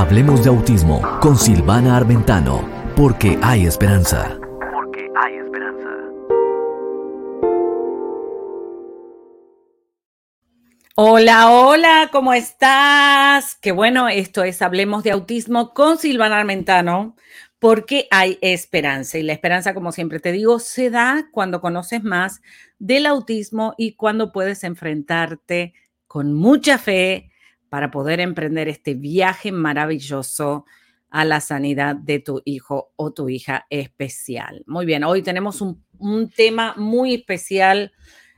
Hablemos de autismo con Silvana Armentano, porque hay esperanza. Porque hay esperanza. Hola, hola, ¿cómo estás? Qué bueno, esto es Hablemos de autismo con Silvana Armentano, porque hay esperanza. Y la esperanza, como siempre te digo, se da cuando conoces más del autismo y cuando puedes enfrentarte con mucha fe para poder emprender este viaje maravilloso a la sanidad de tu hijo o tu hija especial. Muy bien, hoy tenemos un, tema muy especial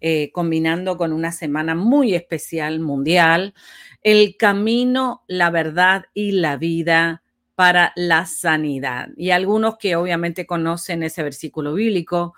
eh, combinando con una semana muy especial mundial, el camino, la verdad y la vida para la sanidad. Y algunos que obviamente conocen ese versículo bíblico,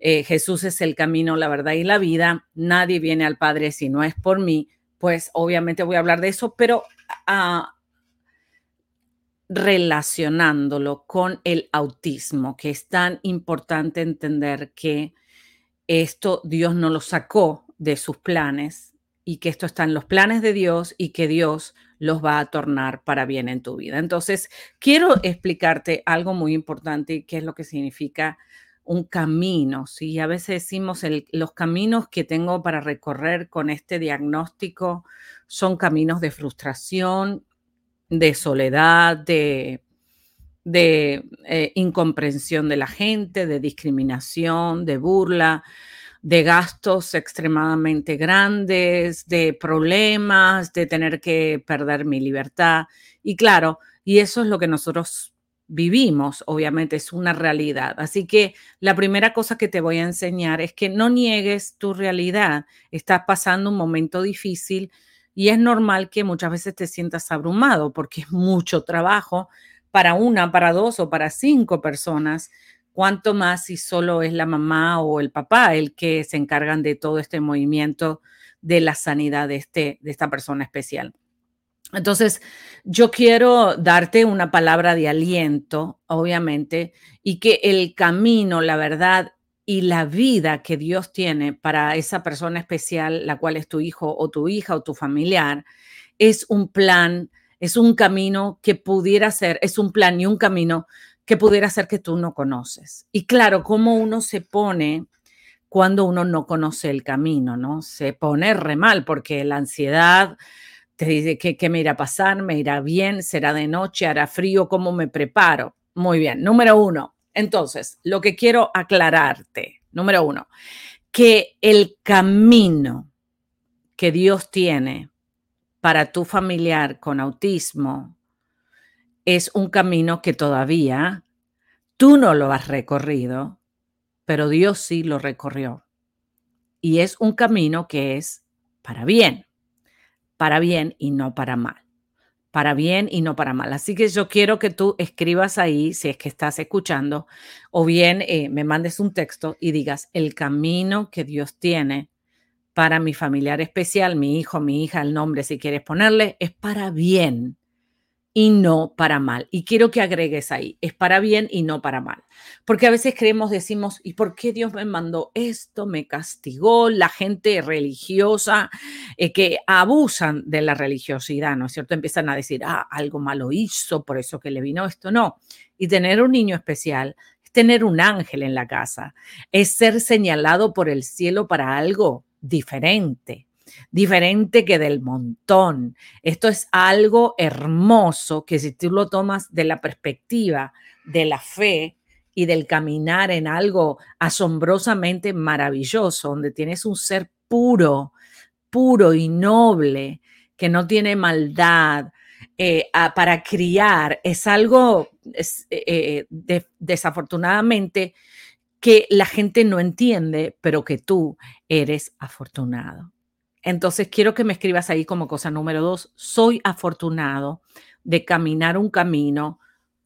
eh, Jesús es el camino, la verdad y la vida, nadie viene al Padre si no es por mí pues obviamente voy a hablar de eso, pero relacionándolo con el autismo, que es tan importante entender que esto Dios no lo sacó de sus planes y que esto está en los planes de Dios y que Dios los va a tornar para bien en tu vida. Entonces, quiero explicarte algo muy importante, que es lo que significa un camino, ¿sí? A veces decimos los caminos que tengo para recorrer con este diagnóstico son caminos de frustración, de soledad, de, eh, incomprensión de la gente, de discriminación, de burla, de gastos extremadamente grandes, de problemas, de tener que perder mi libertad. Y claro, y eso es lo que nosotros vivimos, obviamente es una realidad. Así que la primera cosa que te voy a enseñar es que no niegues tu realidad. Estás pasando un momento difícil y es normal que muchas veces te sientas abrumado porque es mucho trabajo para una, para dos o para cinco personas. Cuanto más si solo es la mamá o el papá el que se encargan de todo este movimiento de la sanidad de, este, de esta persona especial. Entonces, yo quiero darte una palabra de aliento, obviamente, y que el camino, la verdad y la vida que Dios tiene para esa persona especial, la cual es tu hijo o tu hija o tu familiar, es un plan, es un camino que pudiera ser, es un plan y un camino que pudiera ser que tú no conoces. Y claro, cómo uno se pone cuando uno no conoce el camino, ¿no? Se pone re mal porque la ansiedad, te dice que, que me irá a pasar, me irá bien, será de noche, hará frío, ¿cómo me preparo? Muy bien, número uno. Entonces, lo que quiero aclararte, número uno, que el camino que Dios tiene para tu familiar con autismo es un camino que todavía tú no lo has recorrido, pero Dios sí lo recorrió. Y es un camino que es para bien para bien y no para mal. Para bien y no para mal. Así que yo quiero que tú escribas ahí, si es que estás escuchando, o bien eh, me mandes un texto y digas el camino que Dios tiene para mi familiar especial, mi hijo, mi hija, el nombre si quieres ponerle, es para bien y no para mal. Y quiero que agregues ahí, es para bien y no para mal. Porque a veces creemos, decimos, ¿y por qué Dios me mandó esto? Me castigó la gente religiosa eh, que abusan de la religiosidad, ¿no es cierto? Empiezan a decir, ah, algo malo hizo, por eso que le vino esto. No. Y tener un niño especial es tener un ángel en la casa, es ser señalado por el cielo para algo diferente diferente que del montón. Esto es algo hermoso que si tú lo tomas de la perspectiva de la fe y del caminar en algo asombrosamente maravilloso, donde tienes un ser puro, puro y noble, que no tiene maldad, eh, para criar, es algo eh, eh, desafortunadamente que la gente no entiende, pero que tú eres afortunado. Entonces quiero que me escribas ahí como cosa número dos, soy afortunado de caminar un camino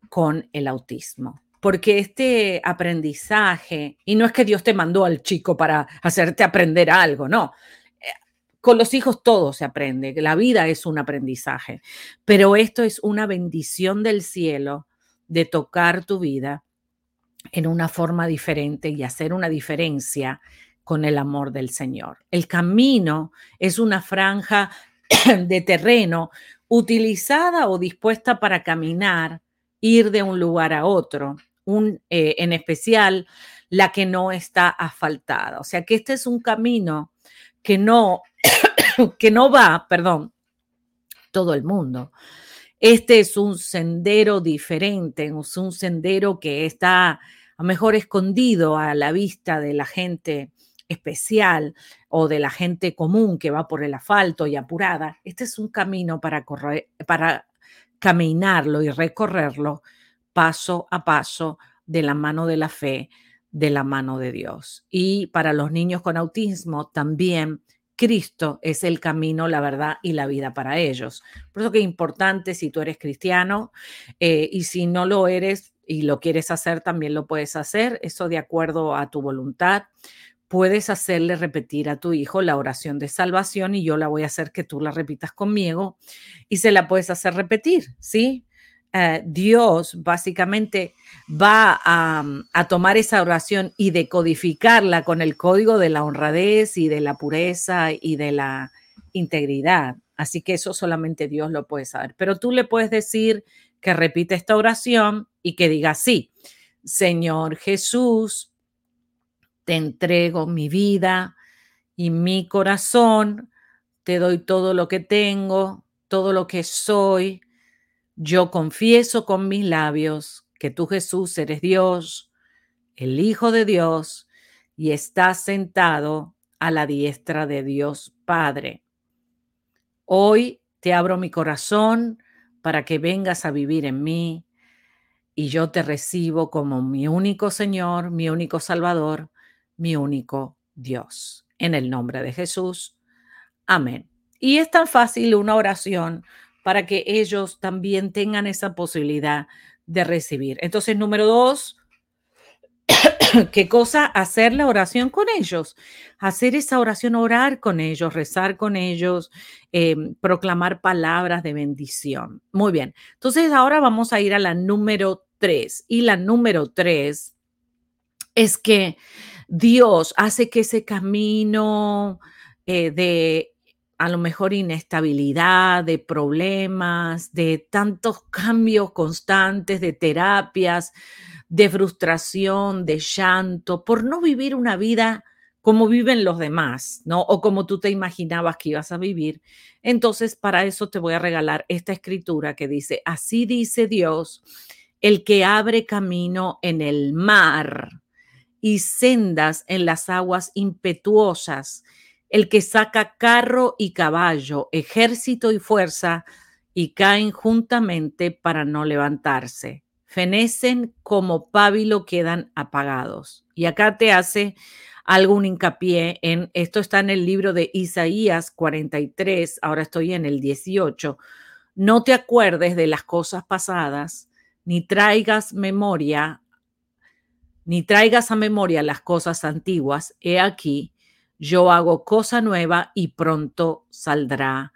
con el autismo. Porque este aprendizaje, y no es que Dios te mandó al chico para hacerte aprender algo, no. Eh, con los hijos todo se aprende, la vida es un aprendizaje, pero esto es una bendición del cielo de tocar tu vida en una forma diferente y hacer una diferencia con el amor del Señor. El camino es una franja de terreno utilizada o dispuesta para caminar, ir de un lugar a otro, un, eh, en especial la que no está asfaltada. O sea que este es un camino que no, que no va, perdón, todo el mundo. Este es un sendero diferente, es un sendero que está a lo mejor escondido a la vista de la gente especial o de la gente común que va por el asfalto y apurada. Este es un camino para, correr, para caminarlo y recorrerlo paso a paso de la mano de la fe, de la mano de Dios. Y para los niños con autismo también Cristo es el camino, la verdad y la vida para ellos. Por eso que es importante si tú eres cristiano eh, y si no lo eres y lo quieres hacer, también lo puedes hacer, eso de acuerdo a tu voluntad. Puedes hacerle repetir a tu hijo la oración de salvación y yo la voy a hacer que tú la repitas conmigo y se la puedes hacer repetir, ¿sí? Eh, Dios básicamente va mm, a, tomar esa oración y decodificarla con el código de la honradez y de la pureza y de la integridad. Así que eso solamente Dios lo puede saber. Pero tú le puedes decir que repite esta oración y que diga así, Señor Jesús, te entrego mi vida y mi corazón, te doy todo lo que tengo, todo lo que soy yo confieso con mis labios que tú Jesús eres Dios, el Hijo de Dios, y estás sentado a la diestra de Dios Padre. Hoy te abro mi corazón para que vengas a vivir en mí y yo te recibo como mi único Señor, mi único Salvador, mi único Dios. En el nombre de Jesús. Amén. Y es tan fácil una oración para que ellos también tengan esa posibilidad de recibir. Entonces, número dos, ¿qué cosa? Hacer la oración con ellos, hacer esa oración, orar con ellos, rezar con ellos, em, proclamar palabras de bendición. Muy bien, entonces ahora vamos a ir a la número tres. Y la número tres es que Dios hace que ese camino eh, de a lo mejor inestabilidad, de problemas, de tantos cambios constantes, de terapias, de frustración, de llanto, por no vivir una vida como viven los demás, ¿no? O como tú te imaginabas que ibas a vivir. Entonces, para eso te voy a regalar esta escritura que dice, así dice Dios, el que abre camino en el mar y sendas en las aguas impetuosas el que saca carro y caballo, ejército y fuerza, y caen juntamente para no levantarse. Fenecen como pábilo quedan apagados. Y acá te hace algún hincapié en, esto está en el libro de Isaías 43, ahora estoy en el 18. No te acuerdes de las cosas pasadas, ni traigas memoria, ni traigas a memoria las cosas antiguas. He aquí, yo hago cosa nueva y pronto saldrá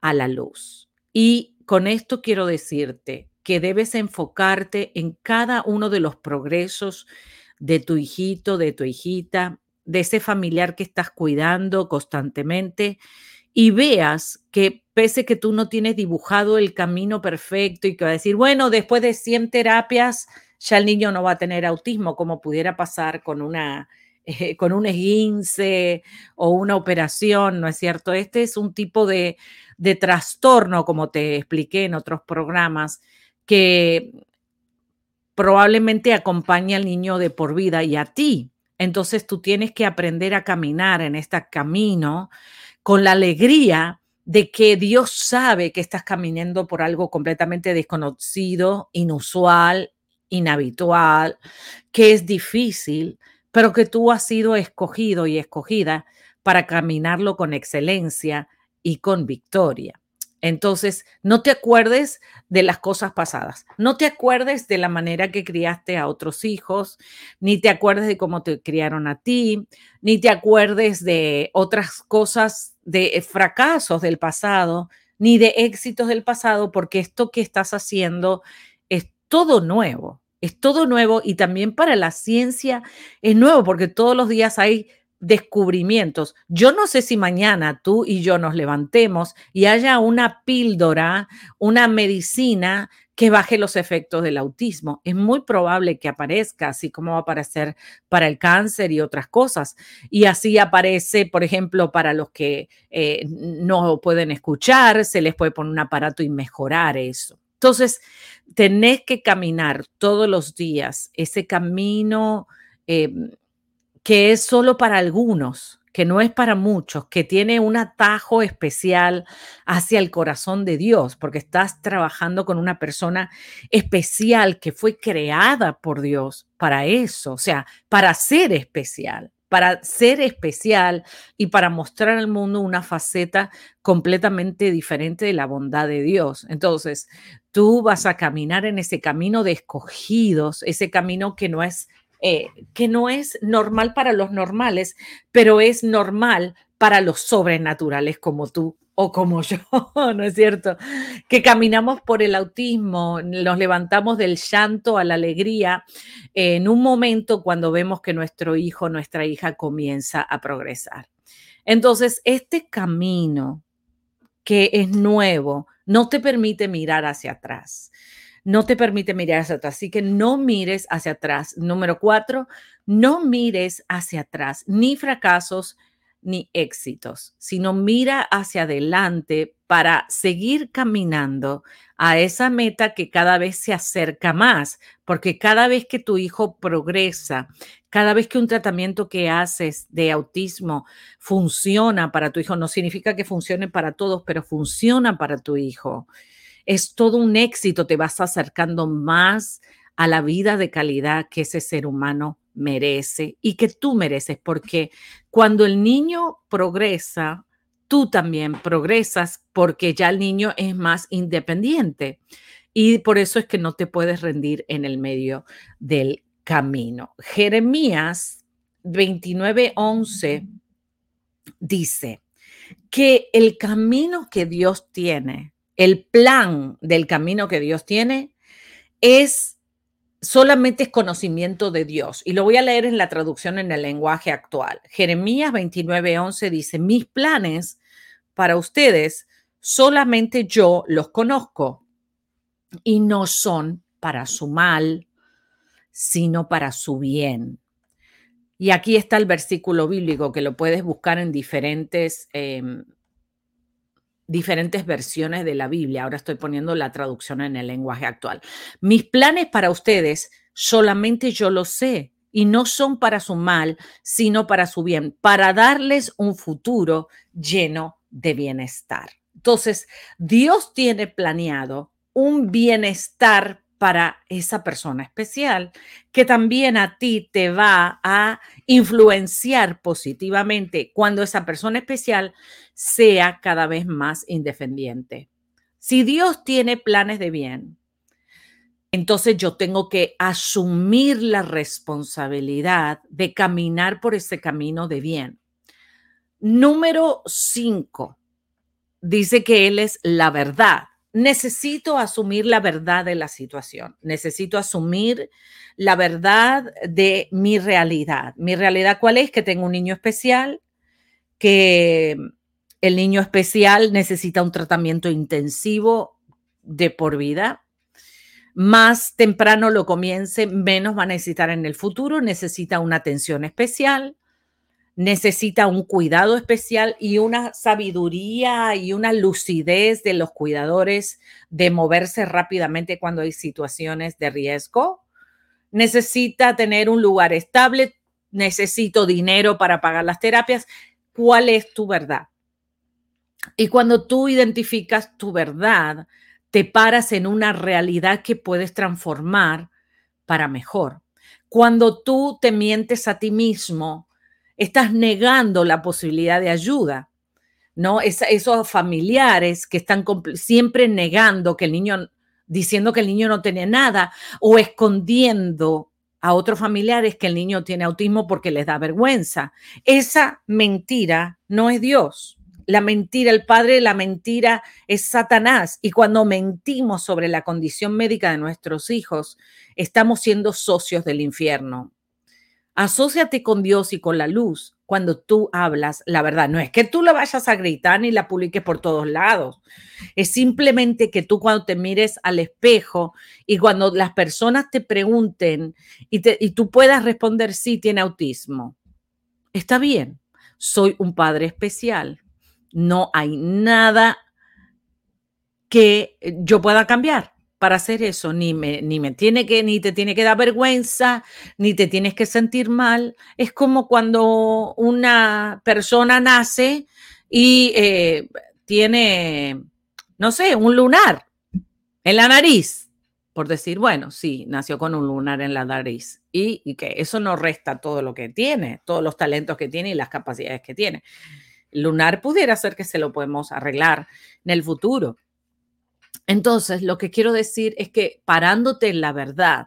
a la luz. Y con esto quiero decirte que debes enfocarte en cada uno de los progresos de tu hijito, de tu hijita, de ese familiar que estás cuidando constantemente y veas que pese que tú no tienes dibujado el camino perfecto y que va a decir, bueno, después de 100 terapias, ya el niño no va a tener autismo, como pudiera pasar con una con un esguince o una operación, ¿no es cierto? Este es un tipo de, de trastorno, como te expliqué en otros programas, que probablemente acompaña al niño de por vida y a ti. Entonces tú tienes que aprender a caminar en este camino con la alegría de que Dios sabe que estás caminando por algo completamente desconocido, inusual, inhabitual, que es difícil, pero que tú has sido escogido y escogida para caminarlo con excelencia y con victoria. Entonces, no te acuerdes de las cosas pasadas, no te acuerdes de la manera que criaste a otros hijos, ni te acuerdes de cómo te criaron a ti, ni te acuerdes de otras cosas, de fracasos del pasado, ni de éxitos del pasado, porque esto que estás haciendo es todo nuevo. Es todo nuevo y también para la ciencia es nuevo porque todos los días hay descubrimientos. Yo no sé si mañana tú y yo nos levantemos y haya una píldora, una medicina que baje los efectos del autismo. Es muy probable que aparezca, así como va a aparecer para el cáncer y otras cosas. Y así aparece, por ejemplo, para los que eh, no pueden escuchar, se les puede poner un aparato y mejorar eso. Entonces, tenés que caminar todos los días ese camino eh, que es solo para algunos, que no es para muchos, que tiene un atajo especial hacia el corazón de Dios, porque estás trabajando con una persona especial que fue creada por Dios para eso, o sea, para ser especial, para ser especial y para mostrar al mundo una faceta completamente diferente de la bondad de Dios. Entonces, tú vas a caminar en ese camino de escogidos, ese camino que no es eh, que no es normal para los normales, pero es normal para los sobrenaturales como tú o como yo, ¿no es cierto? Que caminamos por el autismo, nos levantamos del llanto a la alegría en un momento cuando vemos que nuestro hijo, nuestra hija comienza a progresar. Entonces, este camino que es nuevo no te permite mirar hacia atrás no te permite mirar hacia atrás. Así que no mires hacia atrás. Número cuatro, no mires hacia atrás, ni fracasos ni éxitos, sino mira hacia adelante para seguir caminando a esa meta que cada vez se acerca más, porque cada vez que tu hijo progresa, cada vez que un tratamiento que haces de autismo funciona para tu hijo, no significa que funcione para todos, pero funciona para tu hijo es todo un éxito, te vas acercando más a la vida de calidad que ese ser humano merece y que tú mereces, porque cuando el niño progresa, tú también progresas porque ya el niño es más independiente y por eso es que no te puedes rendir en el medio del camino. Jeremías 29:11 dice que el camino que Dios tiene el plan del camino que Dios tiene es solamente es conocimiento de Dios. Y lo voy a leer en la traducción en el lenguaje actual. Jeremías 29:11 dice, mis planes para ustedes solamente yo los conozco y no son para su mal, sino para su bien. Y aquí está el versículo bíblico que lo puedes buscar en diferentes em, diferentes versiones de la Biblia. Ahora estoy poniendo la traducción en el lenguaje actual. Mis planes para ustedes solamente yo los sé y no son para su mal, sino para su bien, para darles un futuro lleno de bienestar. Entonces, Dios tiene planeado un bienestar para esa persona especial, que también a ti te va a influenciar positivamente cuando esa persona especial sea cada vez más independiente. Si Dios tiene planes de bien, entonces yo tengo que asumir la responsabilidad de caminar por ese camino de bien. Número cinco, dice que Él es la verdad necesito asumir la verdad de la situación, necesito asumir la verdad de mi realidad. Mi realidad cuál es? Que tengo un niño especial, que el niño especial necesita un tratamiento intensivo de por vida. Más temprano lo comience, menos va a necesitar en el futuro, necesita una atención especial necesita un cuidado especial y una sabiduría y una lucidez de los cuidadores de moverse rápidamente cuando hay situaciones de riesgo. Necesita tener un lugar estable, necesito dinero para pagar las terapias. ¿Cuál es tu verdad? Y cuando tú identificas tu verdad, te paras en una realidad que puedes transformar para mejor. Cuando tú te mientes a ti mismo, estás negando la posibilidad de ayuda, ¿no? esos familiares que están siempre negando que el niño, diciendo que el niño no tiene nada o escondiendo a otros familiares que el niño tiene autismo porque les da vergüenza. Esa mentira no es Dios. La mentira, el padre, la mentira es Satanás. Y cuando mentimos sobre la condición médica de nuestros hijos, estamos siendo socios del infierno. Asociate con Dios y con la luz cuando tú hablas la verdad. No es que tú lo vayas a gritar ni la publiques por todos lados. Es simplemente que tú cuando te mires al espejo y cuando las personas te pregunten y, y tú puedas responder, sí, tiene autismo. Está bien, soy un padre especial. No hay nada que yo pueda cambiar para hacer eso, ni me, ni me tiene que, ni te tiene que dar vergüenza, ni te tienes que sentir mal. Es como cuando una persona nace y eh, tiene, no sé, un lunar en la nariz, por decir, bueno, sí, nació con un lunar en la nariz y, y que eso no resta todo lo que tiene, todos los talentos que tiene y las capacidades que tiene. lunar pudiera ser que se lo podemos arreglar en el futuro entonces, lo que quiero decir es que parándote en la verdad,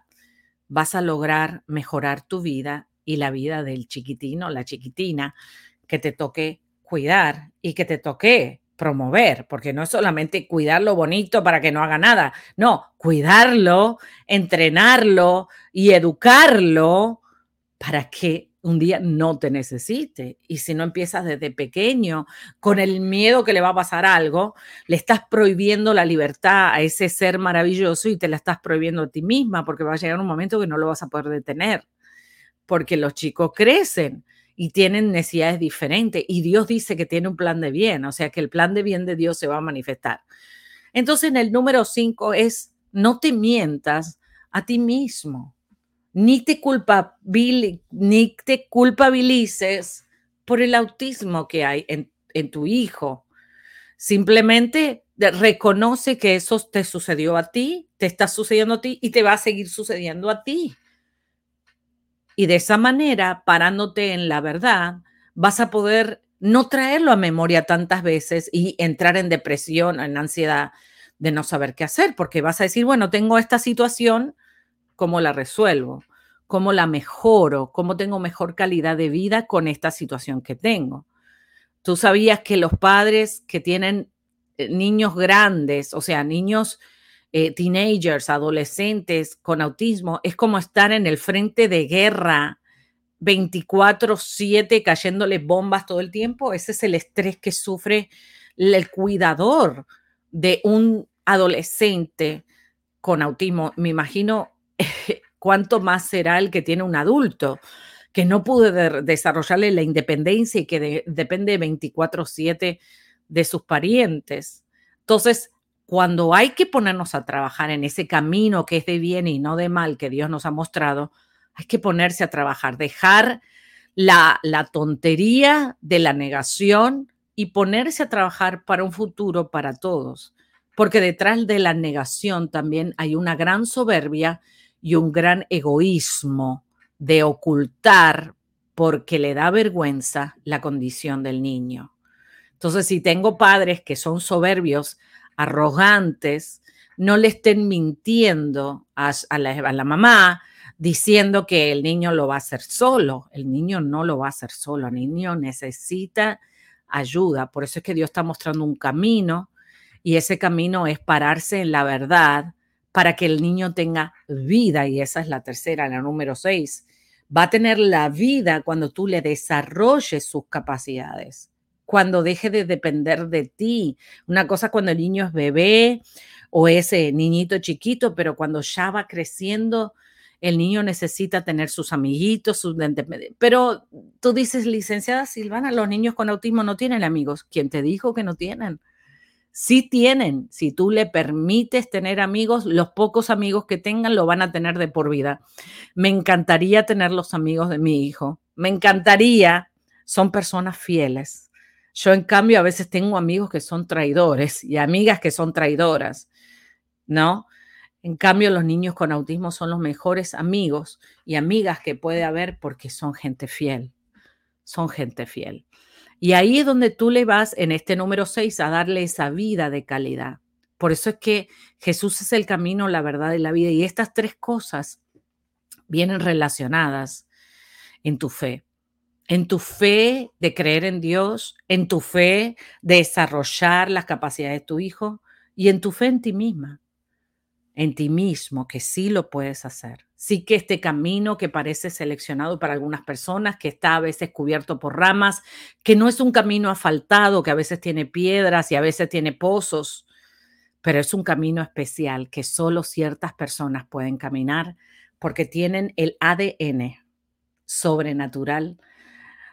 vas a lograr mejorar tu vida y la vida del chiquitino, la chiquitina, que te toque cuidar y que te toque promover, porque no es solamente cuidar lo bonito para que no haga nada, no, cuidarlo, entrenarlo y educarlo para que un día no te necesite. Y si no empiezas desde pequeño con el miedo que le va a pasar algo, le estás prohibiendo la libertad a ese ser maravilloso y te la estás prohibiendo a ti misma porque va a llegar un momento que no lo vas a poder detener. Porque los chicos crecen y tienen necesidades diferentes y Dios dice que tiene un plan de bien, o sea que el plan de bien de Dios se va a manifestar. Entonces en el número cinco es, no te mientas a ti mismo ni te, ni te culpabilices por el autismo que hay en, en tu hijo. Simplemente reconoce que eso te sucedió a ti, te está sucediendo a ti y te va a seguir sucediendo a ti. Y de esa manera, parándote en la verdad, vas a poder no traerlo a memoria tantas veces y entrar en depresión, en ansiedad de no saber qué hacer, porque vas a decir, bueno, tengo esta situación, cómo la resuelvo, cómo la mejoro, cómo tengo mejor calidad de vida con esta situación que tengo. Tú sabías que los padres que tienen eh, niños grandes, o sea, niños eh, teenagers, adolescentes con autismo, es como estar en el frente de guerra 24/7 cayéndole bombas todo el tiempo. Ese es el estrés que sufre el cuidador de un adolescente con autismo. Me imagino cuánto más será el que tiene un adulto que no pudo desarrollarle la independencia y que depende 24/7 de sus parientes. Entonces, cuando hay que ponernos a trabajar en ese camino que es de bien y no de mal que Dios nos ha mostrado, hay que ponerse a trabajar, dejar la, la tontería de la negación y ponerse a trabajar para un futuro para todos. Porque detrás de la negación también hay una gran soberbia y un gran egoísmo de ocultar porque le da vergüenza la condición del niño. Entonces, si tengo padres que son soberbios, arrogantes, no le estén mintiendo a, la, mamá diciendo que el niño lo va a hacer solo. El niño no lo va a hacer solo, el niño necesita ayuda. Por eso es que Dios está mostrando un camino y ese camino es pararse en la verdad para que el niño tenga vida, y esa es la tercera, la número seis. Va a tener la vida cuando tú le desarrolles sus capacidades, cuando deje de depender de ti. Una cosa cuando el niño es bebé o ese niñito chiquito, pero cuando ya va creciendo, el niño necesita tener sus amiguitos, sus pero tú dices, licenciada Silvana, los niños con autismo no tienen amigos. ¿Quién te dijo que no tienen? Sí tienen, si tú le permites tener amigos, los pocos amigos que tengan lo van a tener de por vida. Me encantaría tener los amigos de mi hijo, me encantaría, son personas fieles. Yo en cambio a veces tengo amigos que son traidores y amigas que son traidoras, ¿no? En cambio, los niños con autismo son los mejores amigos y amigas que puede haber porque son gente fiel, son gente fiel. Y ahí es donde tú le vas en este número 6 a darle esa vida de calidad. Por eso es que Jesús es el camino, la verdad y la vida. Y estas tres cosas vienen relacionadas en tu fe. En tu fe de creer en Dios, en tu fe de desarrollar las capacidades de tu hijo y en tu fe en ti misma. En ti mismo que sí lo puedes hacer. Sí que este camino que parece seleccionado para algunas personas, que está a veces cubierto por ramas, que no es un camino asfaltado, que a veces tiene piedras y a veces tiene pozos, pero es un camino especial que solo ciertas personas pueden caminar porque tienen el ADN sobrenatural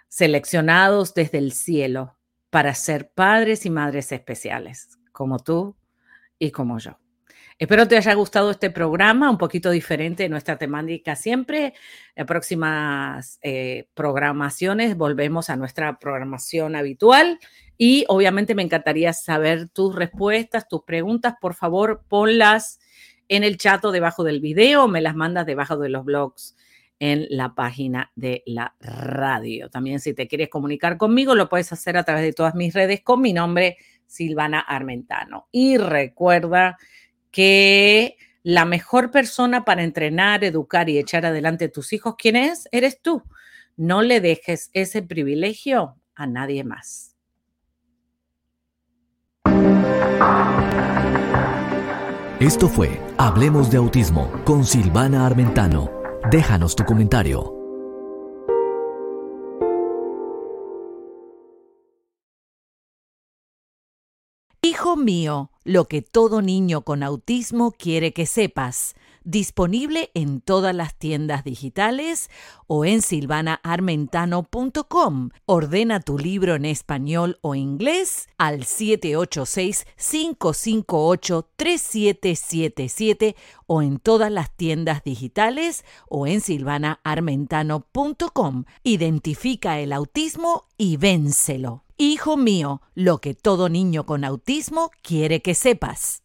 seleccionados desde el cielo para ser padres y madres especiales, como tú y como yo. Espero te haya gustado este programa, un poquito diferente de nuestra temática siempre. En próximas eh, programaciones volvemos a nuestra programación habitual y obviamente me encantaría saber tus respuestas, tus preguntas. Por favor, ponlas en el chat o debajo del video, me las mandas debajo de los blogs en la página de la radio. También si te quieres comunicar conmigo, lo puedes hacer a través de todas mis redes con mi nombre, Silvana Armentano. Y recuerda que la mejor persona para entrenar, educar y echar adelante a tus hijos, ¿quién es? Eres tú. No le dejes ese privilegio a nadie más. Esto fue Hablemos de Autismo con Silvana Armentano. Déjanos tu comentario. Hijo mío, lo que todo niño con autismo quiere que sepas. Disponible en todas las tiendas digitales o en silvanaarmentano.com. Ordena tu libro en español o inglés al 786-558-3777 o en todas las tiendas digitales o en silvanaarmentano.com. Identifica el autismo y vénselo. Hijo mío, lo que todo niño con autismo quiere que sepas.